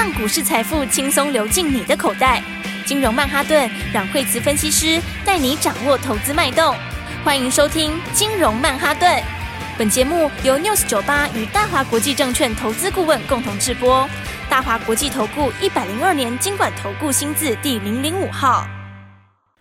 让股市财富轻松流进你的口袋。金融曼哈顿让惠慈分析师带你掌握投资脉动。欢迎收听金融曼哈顿。本节目由 News 九八与大华国际证券投资顾问共同制播。大华国际投顾一百零二年金管投顾新字第零零五号。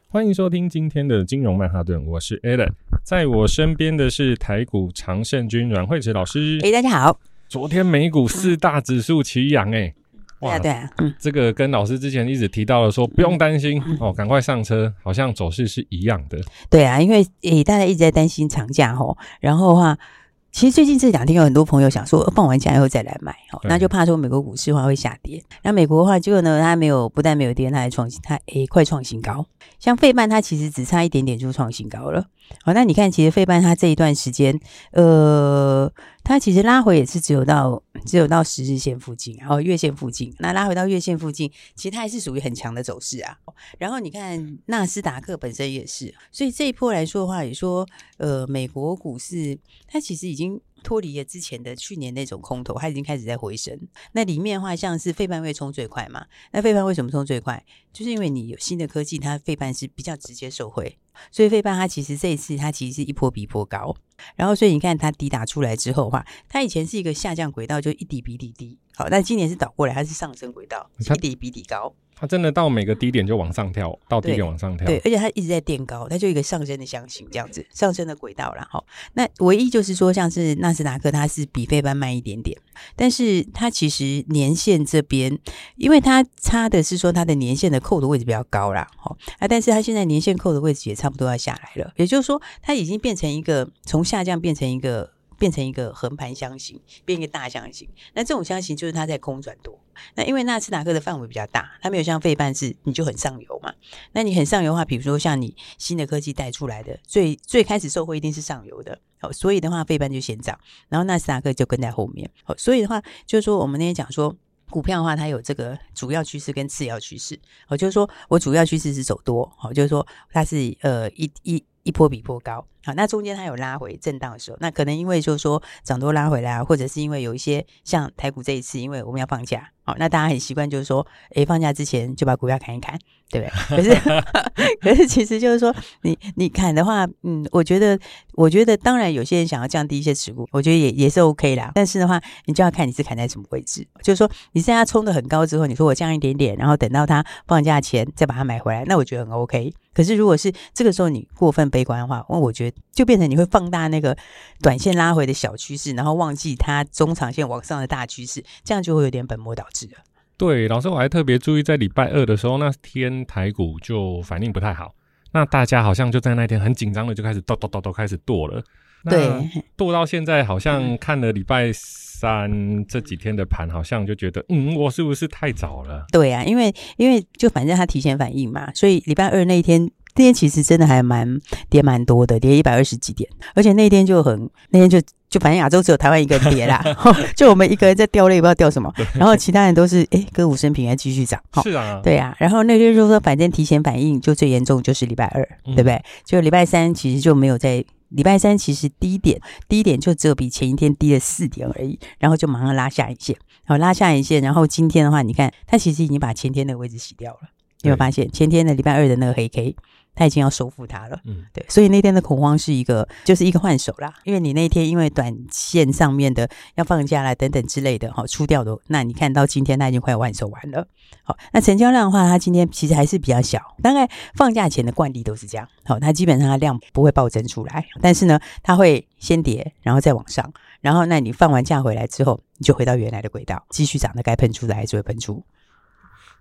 欢迎收听今天的金融曼哈顿，我是 Alan，在我身边的是台股常胜军阮惠慈老师。哎，大家好。昨天美股四大指数齐扬，哎，对啊，对啊，嗯，这个跟老师之前一直提到的说不用担心、嗯、哦，赶快上车，好像走势是一样的。对啊，因为诶，大家一直在担心长假吼，然后的话。其实最近这两天有很多朋友想说放完假以后再来买，哦，那就怕说美国股市的话会下跌。那美国的话，结果呢，它没有，不但没有跌，它还创新，它诶快创新高。像费曼，它其实只差一点点就创新高了。好，那你看，其实费曼它这一段时间，呃，它其实拉回也是只有到只有到十日线附近，然后月线附近。那拉回到月线附近，其实它还是属于很强的走势啊。然后你看纳斯达克本身也是，所以这一波来说的话，也说呃，美国股市它其实已经脱离了之前的去年那种空头，它已经开始在回升。那里面的话，像是费半会冲最快嘛？那费半为什么冲最快？就是因为你有新的科技，它费半是比较直接受惠。所以费半它其实这一次它其实是一波比一波高。然后所以你看它抵打出来之后的话，它以前是一个下降轨道，就一底比一底低。好，但今年是倒过来，它是上升轨道，一底比一底高。它真的到每个低点就往上跳，到低点往上跳，对，而且它一直在垫高，它就一个上升的箱型这样子，上升的轨道啦。哈。那唯一就是说，像是纳斯达克，它是比费班慢一点点，但是它其实年线这边，因为它差的是说它的年线的扣的位置比较高啦，哈啊，但是它现在年线扣的位置也差不多要下来了，也就是说，它已经变成一个从下降变成一个。变成一个横盘箱型，变一个大箱型。那这种箱型就是它在空转多。那因为纳斯达克的范围比较大，它没有像费半是你就很上游嘛。那你很上游的话，比如说像你新的科技带出来的，最最开始受惠一定是上游的。好，所以的话费半就先涨，然后纳斯达克就跟在后面。好，所以的话就是说，我们那天讲说股票的话，它有这个主要趋势跟次要趋势。好，就是说我主要趋势是走多。好，就是说它是呃一一。一波比一波高，好，那中间它有拉回震荡的时候，那可能因为就是说涨多拉回来啊，或者是因为有一些像台股这一次，因为我们要放假，好，那大家很习惯就是说，诶，放假之前就把股票砍一砍，对不对？可是，可是其实就是说，你你砍的话，嗯，我觉得，我觉得当然有些人想要降低一些持股，我觉得也也是 OK 啦。但是的话，你就要看你是砍在什么位置，就是说你现在冲的很高之后，你说我降一点点，然后等到它放假前再把它买回来，那我觉得很 OK。可是，如果是这个时候你过分悲观的话，那我觉得就变成你会放大那个短线拉回的小趋势，然后忘记它中长线往上的大趋势，这样就会有点本末倒置了。对，老师，我还特别注意，在礼拜二的时候，那天台股就反应不太好，那大家好像就在那天很紧张的就开始剁剁剁剁开始剁了。对，剁到现在好像看了礼拜三这几天的盘，好像就觉得，嗯，我是不是太早了？对啊，因为因为就反正他提前反应嘛，所以礼拜二那一天那天其实真的还蛮跌蛮多的，跌一百二十几点，而且那天就很那天就就反正亚洲只有台湾一个人跌啦，就我们一个人在掉泪，不知道掉什么，然后其他人都是哎歌舞升平，还继续涨。是啊，对啊，然后那天就说反正提前反应就最严重就是礼拜二，对不对？就礼拜三其实就没有在。礼拜三其实低点低点就只有比前一天低了四点而已，然后就马上拉下影线，好，拉下影线，然后今天的话，你看它其实已经把前天那个位置洗掉了，你有没有发现前天的礼拜二的那个黑 K？他已经要收复它了，嗯，对，所以那天的恐慌是一个，就是一个换手啦。因为你那天因为短线上面的要放假啦等等之类的，好出掉的，那你看到今天他已经快要换手完了。好，那成交量的话，它今天其实还是比较小，大概放假前的惯例都是这样。好，它基本上它量不会暴增出来，但是呢，它会先跌，然后再往上，然后那你放完假回来之后，你就回到原来的轨道，继续涨的该喷出的还是会喷出。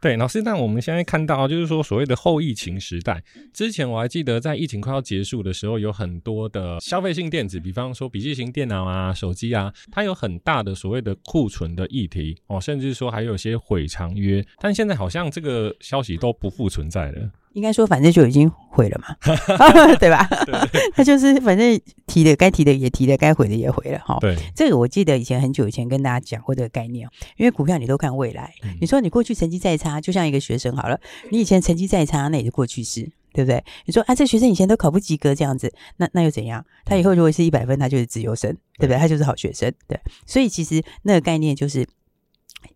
对，老师，那我们现在看到，就是说所谓的后疫情时代，之前我还记得在疫情快要结束的时候，有很多的消费性电子，比方说笔记型电脑啊、手机啊，它有很大的所谓的库存的议题哦，甚至说还有些毁长约，但现在好像这个消息都不复存在了。应该说，反正就已经毁了嘛，对吧？他就是反正提的该提的也提了，该毁的也毁了哈。对，这个我记得以前很久以前跟大家讲过这个概念，因为股票你都看未来。你说你过去成绩再差，就像一个学生好了，你以前成绩再差，那也是过去式，对不对？你说啊，这学生以前都考不及格这样子，那那又怎样？他以后如果是一百分，他就是自由生，对不对？他就是好学生。对，所以其实那个概念就是。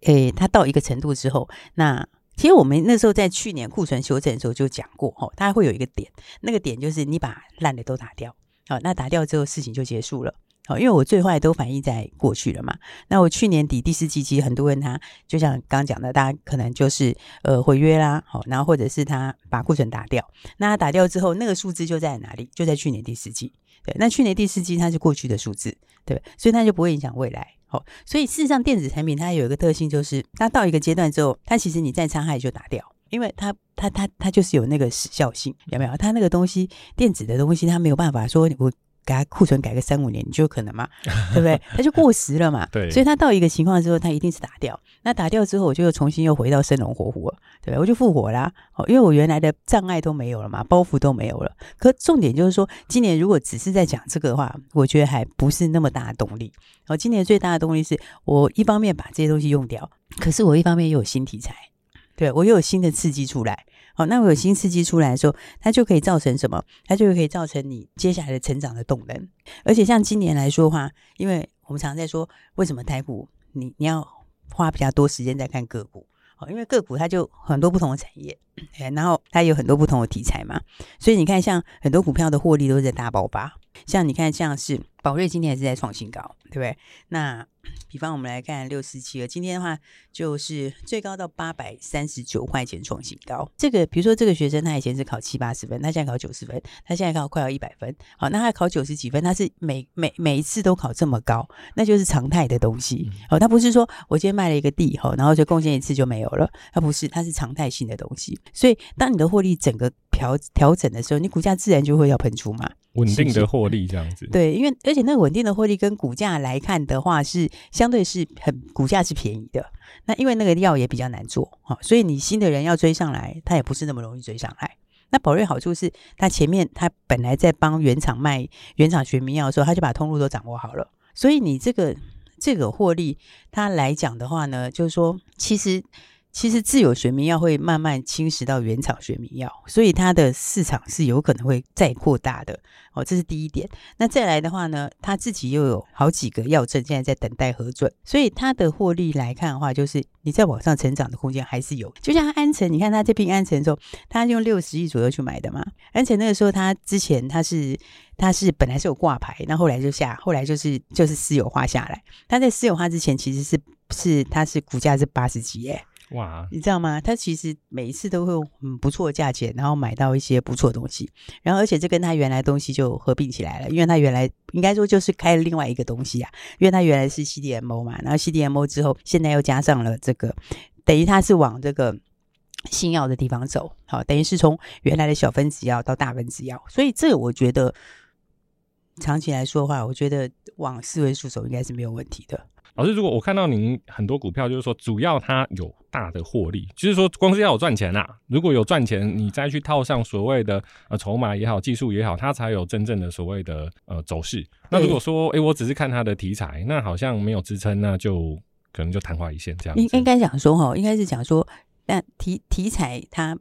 诶，他到一个程度之后，那其实我们那时候在去年库存修正的时候就讲过，哦，它会有一个点，那个点就是你把烂的都打掉，好，那打掉之后事情就结束了。好，因为我最坏都反映在过去了嘛。那我去年底第四季，其实很多人他就像刚刚讲的，大家可能就是呃毁约啦，好，然后或者是他把库存打掉。那他打掉之后，那个数字就在哪里？就在去年第四季。对，那去年第四季它是过去的数字，对，所以它就不会影响未来。好，所以事实上电子产品它有一个特性，就是它到一个阶段之后，它其实你再伤害就打掉，因为它它它它就是有那个时效性，有没有？它那个东西电子的东西，它没有办法说我。给他库存改个三五年，你就有可能嘛，对不对？他就过时了嘛。对，所以他到一个情况之后，他一定是打掉。那打掉之后，我就又重新又回到生龙活虎了，对，我就复活啦。哦，因为我原来的障碍都没有了嘛，包袱都没有了。可重点就是说，今年如果只是在讲这个的话，我觉得还不是那么大的动力。哦，今年最大的动力是我一方面把这些东西用掉，可是我一方面又有新题材，对，我又有新的刺激出来。好，那我有新刺激出来的时候，它就可以造成什么？它就可以造成你接下来的成长的动能。而且像今年来说的话，因为我们常常在说，为什么台股你你要花比较多时间在看个股？好，因为个股它就很多不同的产业，然后它有很多不同的题材嘛，所以你看，像很多股票的获利都是在大爆发。像你看，像是宝瑞今天也是在创新高，对不对？那比方我们来看六四七二，今天的话就是最高到八百三十九块钱创新高。这个比如说这个学生他以前是考七八十分，他现在考九十分，他现在考快要一百分。好，那他考九十几分，他是每每每一次都考这么高，那就是常态的东西。好，他不是说我今天卖了一个地，哈，然后就贡献一次就没有了，他不是，它是常态性的东西。所以当你的获利整个调调整的时候，你股价自然就会要喷出嘛。稳定的获利这样子，对，因为而且那个稳定的获利跟股价来看的话，是相对是很股价是便宜的。那因为那个药也比较难做，哈，所以你新的人要追上来，他也不是那么容易追上来。那宝瑞好处是，他前面他本来在帮原厂卖原厂学名药的时候，他就把通路都掌握好了，所以你这个这个获利，他来讲的话呢，就是说其实。其实自有学名药会慢慢侵蚀到原厂学名药，所以它的市场是有可能会再扩大的哦，这是第一点。那再来的话呢，他自己又有好几个药证现在在等待核准，所以它的获利来看的话，就是你在往上成长的空间还是有。就像安诚，你看他这瓶安诚的时候，他用六十亿左右去买的嘛。安诚那个时候，他之前他是他是本来是有挂牌，那后来就下，后来就是就是私有化下来。他在私有化之前，其实是是他是股价是八十几耶。哇，你知道吗？他其实每一次都会有很不错的价钱，然后买到一些不错的东西，然后而且这跟他原来的东西就合并起来了，因为他原来应该说就是开了另外一个东西啊，因为他原来是 CDMO 嘛，然后 CDMO 之后现在又加上了这个，等于他是往这个新药的地方走，好，等于是从原来的小分子药到大分子药，所以这个我觉得长期来说的话，我觉得往四位数走应该是没有问题的。老师，如果我看到您很多股票，就是说主要它有大的获利，就是说公司要有赚钱啊。如果有赚钱，你再去套上所谓的呃筹码也好、技术也好，它才有真正的所谓的呃走势。那如果说诶、欸，我只是看它的题材，那好像没有支撑，那就可能就昙花一现这样子。应应该讲说哈，应该是讲说，但题题材它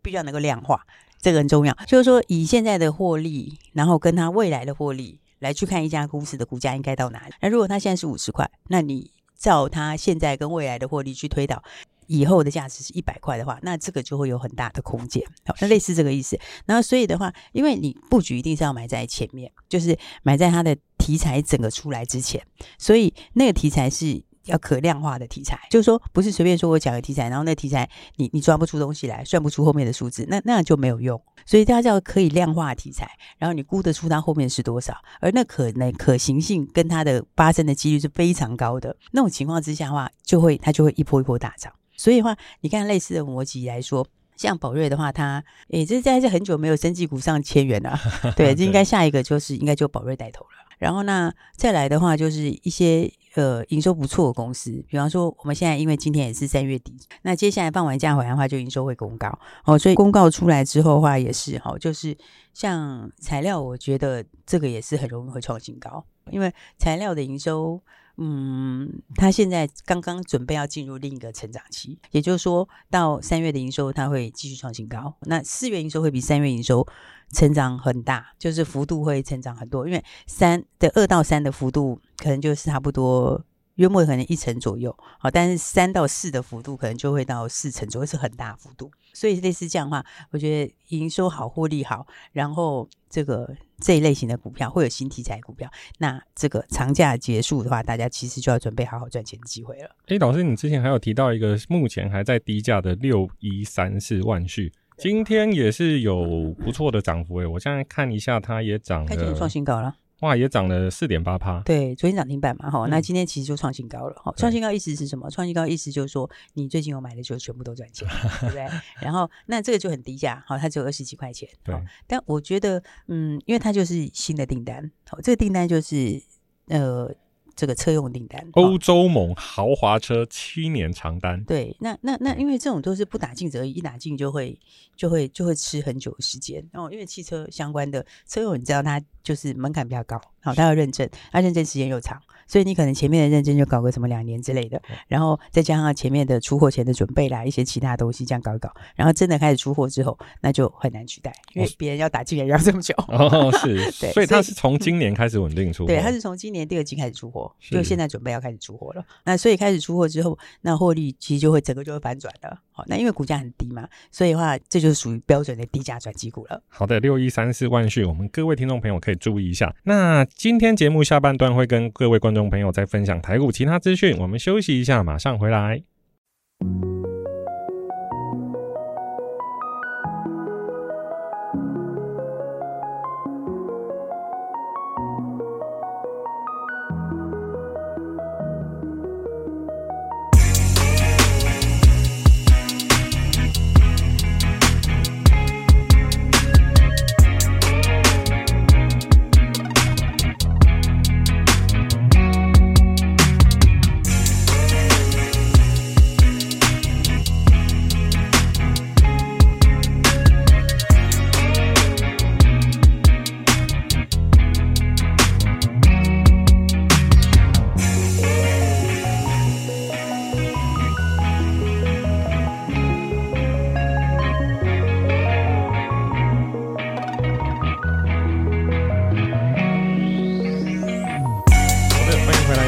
必须要能够量化，这个很重要。就是说，以现在的获利，然后跟它未来的获利。来去看一家公司的股价应该到哪里？那如果它现在是五十块，那你照它现在跟未来的获利去推导，以后的价值是一百块的话，那这个就会有很大的空间。好，那类似这个意思。然后所以的话，因为你布局一定是要买在前面，就是买在它的题材整个出来之前，所以那个题材是。要可量化的题材，就是说不是随便说我讲个题材，然后那题材你你抓不出东西来，算不出后面的数字，那那样就没有用。所以它叫可以量化的题材，然后你估得出它后面是多少，而那可能可行性跟它的发生的几率是非常高的。那种情况之下的话，就会它就会一波一波大涨。所以的话，你看类似的逻辑来说，像宝瑞的话，它诶这在这很久没有生技股上千元了，对，这应该下一个就是应该就宝瑞带头了。然后那，再来的话就是一些。呃，营收不错的公司，比方说我们现在因为今天也是三月底，那接下来放完假回来的话，就营收会公告。哦，所以公告出来之后的话，也是哈、哦，就是像材料，我觉得这个也是很容易会创新高，因为材料的营收，嗯，它现在刚刚准备要进入另一个成长期，也就是说到三月的营收，它会继续创新高，那四月营收会比三月营收成长很大，就是幅度会成长很多，因为三的二到三的幅度。可能就是差不多约莫可能一成左右，好，但是三到四的幅度可能就会到四成左右，是很大幅度。所以类似这样的话，我觉得营收好，获利好，然后这个这一类型的股票会有新题材股票，那这个长假结束的话，大家其实就要准备好好赚钱的机会了。诶，老师，你之前还有提到一个目前还在低价的六一三四万续，今天也是有不错的涨幅诶，我现在看一下，它也涨了，开始创新高了。哇，也涨了四点八趴。对，昨天涨停板嘛，哈、嗯，那今天其实就创新高了，哈。创新高意思是什么？创新高意思就是说，你最近有买的就全部都赚钱，对不对？然后，那这个就很低价，好，它只有二十几块钱，对。但我觉得，嗯，因为它就是新的订单，好，这个订单就是，呃。这个车用订单，欧洲某豪华车七年长单。对，那那那，因为这种都是不打尽责，一打进就会就会就会吃很久的时间。然后，因为汽车相关的车用，你知道它就是门槛比较高，好，它要认证，它认证时间又长。所以你可能前面的认证就搞个什么两年之类的，然后再加上前面的出货前的准备啦，一些其他东西这样搞一搞，然后真的开始出货之后，那就很难取代，因为别人要打进来要这么久。哦，是，对，所以他是从今年开始稳定出货。对，他是从今年第二季开始出货，就现在准备要开始出货了。那所以开始出货之后，那获利其实就会整个就会反转了。好，那因为股价很低嘛，所以的话这就是属于标准的低价转机股了。好的，六一三四万旭，我们各位听众朋友可以注意一下。那今天节目下半段会跟各位观众朋友在分享。台股其他资讯，我们休息一下，马上回来。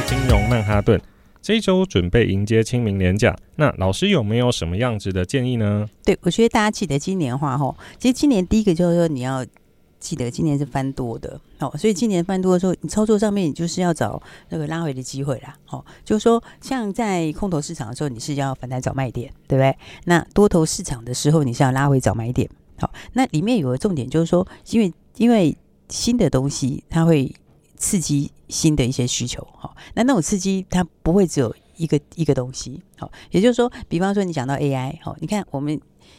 金融曼哈顿这一周准备迎接清明连假，那老师有没有什么样子的建议呢？对，我觉得大家记得今年话，吼，其实今年第一个就是说你要记得今年是翻多的，好，所以今年翻多的时候，你操作上面你就是要找那个拉回的机会啦，好，就是说像在空头市场的时候，你是要反弹找卖点，对不对？那多头市场的时候，你是要拉回找买点，好，那里面有个重点就是说，因为因为新的东西它会。刺激新的一些需求，好，那那种刺激它不会只有一个一个东西，好，也就是说，比方说你讲到 AI，好，你看我们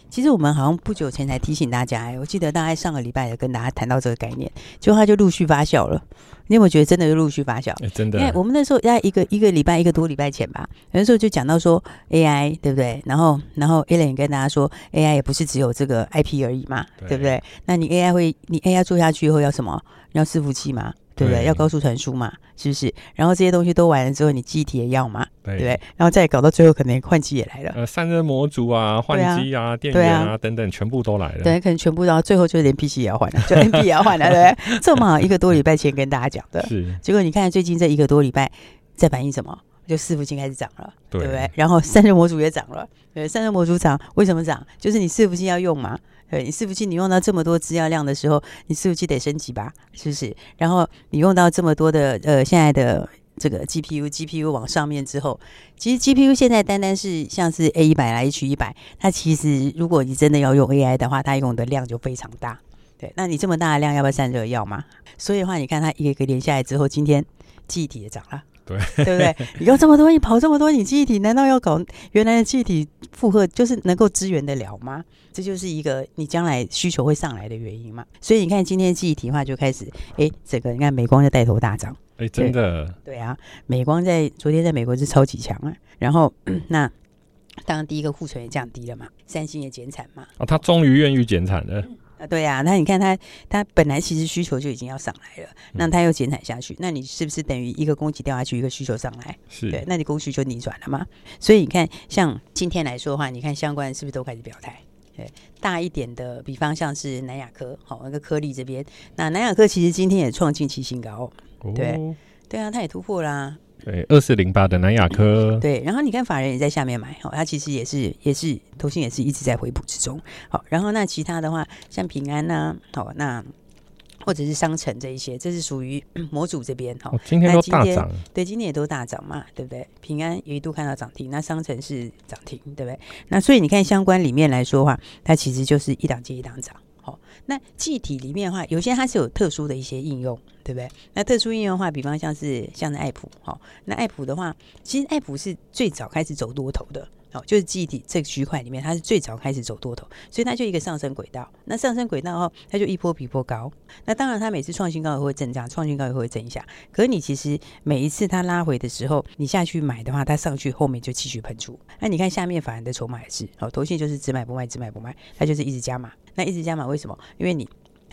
其实我们好像不久前才提醒大家，哎，我记得大概上个礼拜也跟大家谈到这个概念，结果它就陆续发酵了。你有没有觉得真的是陆续发酵？欸、真的，因为我们那时候在一个一个礼拜一个多礼拜前吧，有的时候就讲到说 AI，对不对？然后然后 Alan 跟大家说 AI 也不是只有这个 IP 而已嘛，对，对不对？那你 AI 会你 AI 做下去以后要什么？要伺服器嘛？对不对？要高速传输嘛，是不是？然后这些东西都完了之后，你记忆体也要嘛，对不对？然后再搞到最后，可能换机也来了。呃，散热模组啊，换机啊，啊电源啊，啊等等，全部都来了。对，可能全部到最后就连 PC 也要换了，就 NB 也要换了，对不对？这么好一个多礼拜前跟大家讲的，是。结果你看最近这一个多礼拜在反映什么？就伺服器开始涨了，对不对？然后散热模组也涨了，对，散热模组涨，为什么涨？就是你伺服器要用嘛。对，你伺服器你用到这么多资料量的时候，你伺服器得升级吧，是不是？然后你用到这么多的呃现在的这个 GPU GPU 往上面之后，其实 GPU 现在单单是像是 A 一百啦 H 一百，它其实如果你真的要用 AI 的话，它用的量就非常大。对，那你这么大的量要不要散热？要吗？所以的话，你看它一个一个连下来之后，今天记忆体也涨了。对，对不对？你要这么多，你跑这么多，你记忆体难道要搞原来的记忆体负荷，就是能够支援得了吗？这就是一个你将来需求会上来的原因嘛。所以你看今天记忆体的话就开始，哎，整个你看美光就带头大涨，哎，真的对，对啊，美光在昨天在美国是超级强啊。然后那当然第一个库存也降低了嘛，三星也减产嘛。啊，他终于愿意减产了。啊，对呀、啊，那你看他，他本来其实需求就已经要上来了，那他又减产下去，那你是不是等于一个供给掉下去，一个需求上来？是对，那你供需就逆转了嘛？所以你看，像今天来说的话，你看相关是不是都开始表态？对，大一点的，比方像是南亚科，好，那个颗粒这边，那南亚科其实今天也创近期新高，对，对啊，它也突破啦、啊。对，二四零八的南亚科。对，然后你看法人也在下面买，哦，它其实也是也是投信也是一直在回补之中。好，然后那其他的话，像平安呐、啊，好那。或者是商城这一些，这是属于 模组这边哈、哦。今天都大涨，对，今天也都大涨嘛，对不对？平安有一度看到涨停，那商城是涨停，对不对？那所以你看相关里面来说的话，它其实就是一档接一档涨。哦，那气体里面的话，有些它是有特殊的一些应用，对不对？那特殊应用的话，比方像是像是爱普，哈、哦，那爱普的话，其实爱普是最早开始走多头的。哦，就是记忆体这个区块里面，它是最早开始走多头，所以它就一个上升轨道。那上升轨道哦，它就一波比一波高。那当然，它每次创新高也会震荡，创新高也会震一下。可是你其实每一次它拉回的时候，你下去买的话，它上去后面就继续喷出。那你看下面反而的筹码也是，哦，投信就是只买不卖，只买不卖，它就是一直加码。那一直加码为什么？因为你。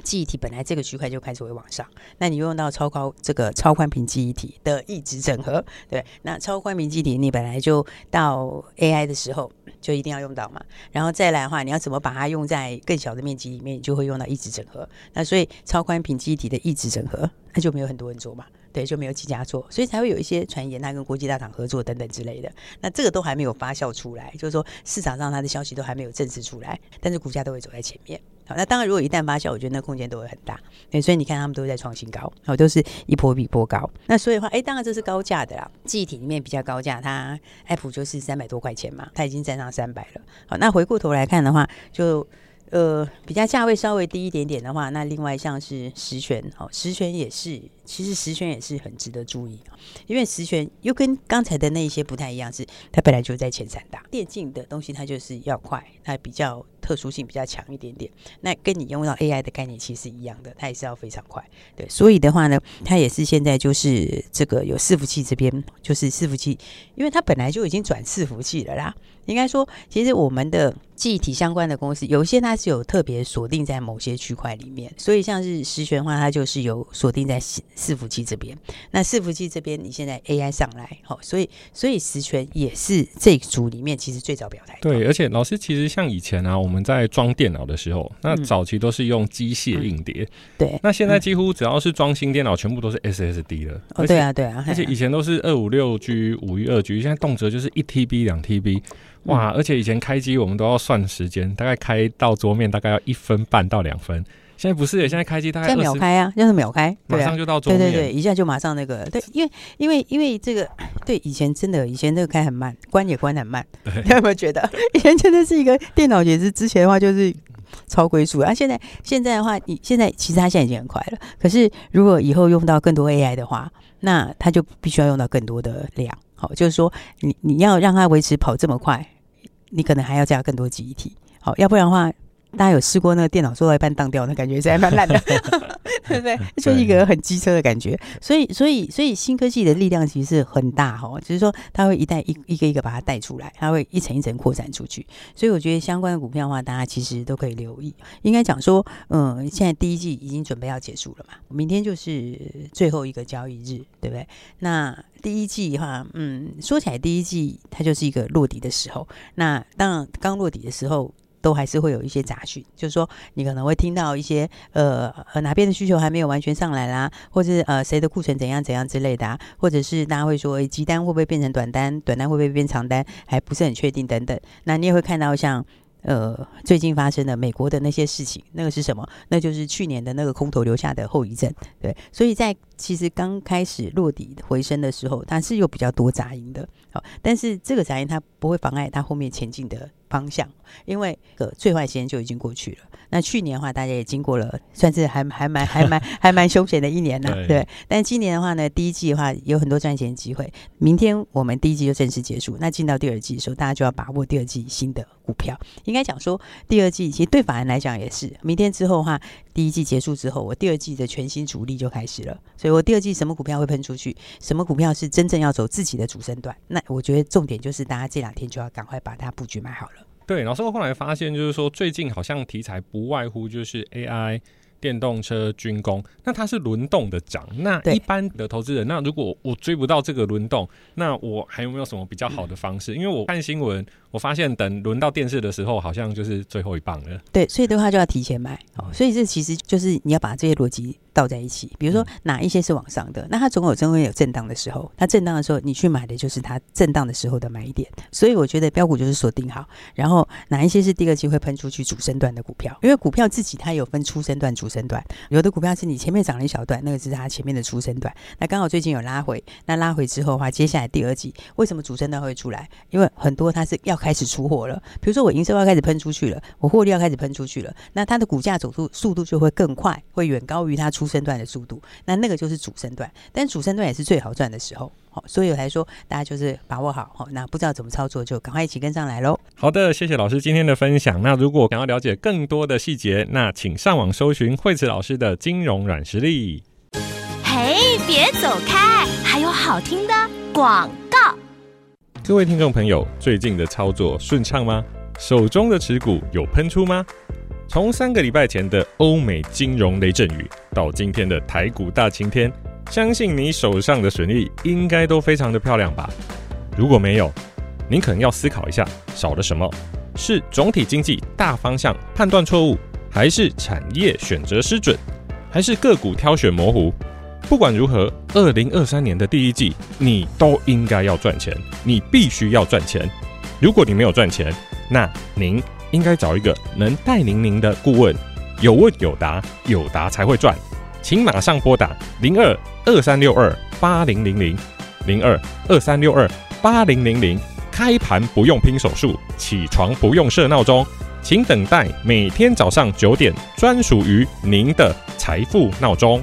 记忆体本来这个区块就开始会往上，那你用到超高这个超宽频记忆体的异质整合，对，那超宽频记忆体你本来就到 AI 的时候就一定要用到嘛，然后再来的话，你要怎么把它用在更小的面积里面，你就会用到异质整合。那所以超宽频记忆体的异质整合，那就没有很多人做嘛。对，就没有几家做，所以才会有一些传言，他跟国际大厂合作等等之类的。那这个都还没有发酵出来，就是说市场上它的消息都还没有证实出来，但是股价都会走在前面。好，那当然如果一旦发酵，我觉得那空间都会很大。对，所以你看他们都在创新高，好，都是一波比一波高。那所以的话，哎，当然这是高价的啦，记忆体里面比较高价，它 Apple 就是三百多块钱嘛，它已经站上三百了。好，那回过头来看的话，就。呃，比较价位稍微低一点点的话，那另外像是十全，哦，十全也是，其实十銓也是很值得注意，因为十銓又跟刚才的那一些不太一样，是它本来就在前三大电竞的东西，它就是要快，它比较特殊性比较强一点点。那跟你用到 AI 的概念其实一样的，它也是要非常快，对，所以的话呢，它也是现在就是这个有伺服器这边就是伺服器，因为它本来就已经转伺服器了啦。应该说，其实我们的。记忆体相关的公司，有一些它是有特别锁定在某些区块里面，所以像是十銓的话，它就是有锁定在伺伺服器这边。那伺服器这边，你现在 AI 上来，好，所以所以十銓也是这组里面其实最早表态。对，而且老师其实像以前啊，我们在装电脑的时候，那早期都是用机械硬碟，嗯、对。那现在几乎只要是装新电脑，全部都是 SSD 了。哦，对啊，对啊。而且以前都是二五六 G、五一二 G，现在动辄就是一 TB、两 TB。哇！而且以前开机我们都要算时间，大概开到桌面大概要一分半到两分。现在不是，现在开机大概现在秒开啊，就是秒开，马上就到桌面。对对对，一下就马上那个。对，因为因为因为这个，对以前真的以前这个开很慢，关也关很慢。你有没有觉得 以前真的是一个电脑也是之前的话就是超龟速，啊，现在现在的话，你现在其实它现在已经很快了。可是如果以后用到更多 AI 的话，那它就必须要用到更多的量。好，就是说你你要让它维持跑这么快。你可能还要加更多记忆体，好，要不然的话，大家有试过那个电脑做到一半当掉，那感觉是还蛮烂的，对不对？就是一个很机车的感觉。所以，所以，所以新科技的力量其实是很大哈，只是说它会一代一一个一个把它带出来，它会一层一层扩展出去。所以，我觉得相关的股票的话，大家其实都可以留意。应该讲说，嗯，现在第一季已经准备要结束了嘛，明天就是最后一个交易日，对不对？那第一季的话，嗯，说起来第一季它就是一个落底的时候。那当然刚落底的时候，都还是会有一些杂讯，就是说你可能会听到一些呃呃哪边的需求还没有完全上来啦，或者是呃谁的库存怎样怎样之类的啊，或者是大家会说，诶，急单会不会变成短单，短单会不会变长单，还不是很确定等等。那你也会看到像。呃，最近发生的美国的那些事情，那个是什么？那就是去年的那个空头留下的后遗症。对，所以在其实刚开始落底回升的时候，它是有比较多杂音的。好，但是这个杂音它不会妨碍它后面前进的方向，因为个最坏时间就已经过去了。那去年的话，大家也经过了，算是还还蛮还蛮 还蛮凶险的一年了。对，对，但今年的话呢，第一季的话有很多赚钱机会。明天我们第一季就正式结束，那进到第二季的时候，大家就要把握第二季新的股票。应该讲说，第二季其实对法人来讲也是，明天之后的话，第一季结束之后，我第二季的全新主力就开始了。所以我第二季什么股票会喷出去，什么股票是真正要走自己的主升段，那我觉得重点就是大家这两天就要赶快把它布局买好了。对，老师我后来发现，就是说最近好像题材不外乎就是 AI。电动车、军工，那它是轮动的涨。那一般的投资人，那如果我追不到这个轮动，那我还有没有什么比较好的方式？因为我看新闻，我发现等轮到电视的时候，好像就是最后一棒了。对，所以的话就要提前买哦。所以这其实就是你要把这些逻辑倒在一起。比如说哪一些是往上的，那它总有总会有震荡的时候。它震荡的时候，你去买的就是它震荡的时候的买点。所以我觉得标股就是锁定好，然后哪一些是第二季会喷出去主升段的股票，因为股票自己它有分初升段、主升段。有的股票是你前面涨了一小段，那个是它前面的初升段。那刚好最近有拉回，那拉回之后的话，接下来第二季为什么主升段会出来？因为很多它是要开始出货了。比如说我营收要开始喷出去了，我获利要开始喷出去了，那它的股价走速速度就会更快，会远高于它出生段的速度。那那个就是主升段，但主升段也是最好赚的时候。好，所以我才说，大家就是把握好。好，那不知道怎么操作，就赶快一起跟上来喽。好的，谢谢老师今天的分享。那如果想要了解更多的细节，那请上网搜寻惠慈老师的金融软实力。嘿，别走开，还有好听的广告。各位听众朋友，最近的操作顺畅吗？手中的持股有喷出吗？从三个礼拜前的欧美金融雷阵雨，到今天的台股大晴天，相信你手上的损益应该都非常的漂亮吧？如果没有，您可能要思考一下，少了什么？是总体经济大方向判断错误，还是产业选择失准，还是个股挑选模糊？不管如何，二零二三年的第一季，你都应该要赚钱，你必须要赚钱。如果你没有赚钱，那您应该找一个能带领您的顾问，有问有答，有答才会赚。请马上拨打零二二三六二八零零零零二二三六二八零零零。开盘不用拼手速，起床不用设闹钟，请等待每天早上九点专属于您的财富闹钟。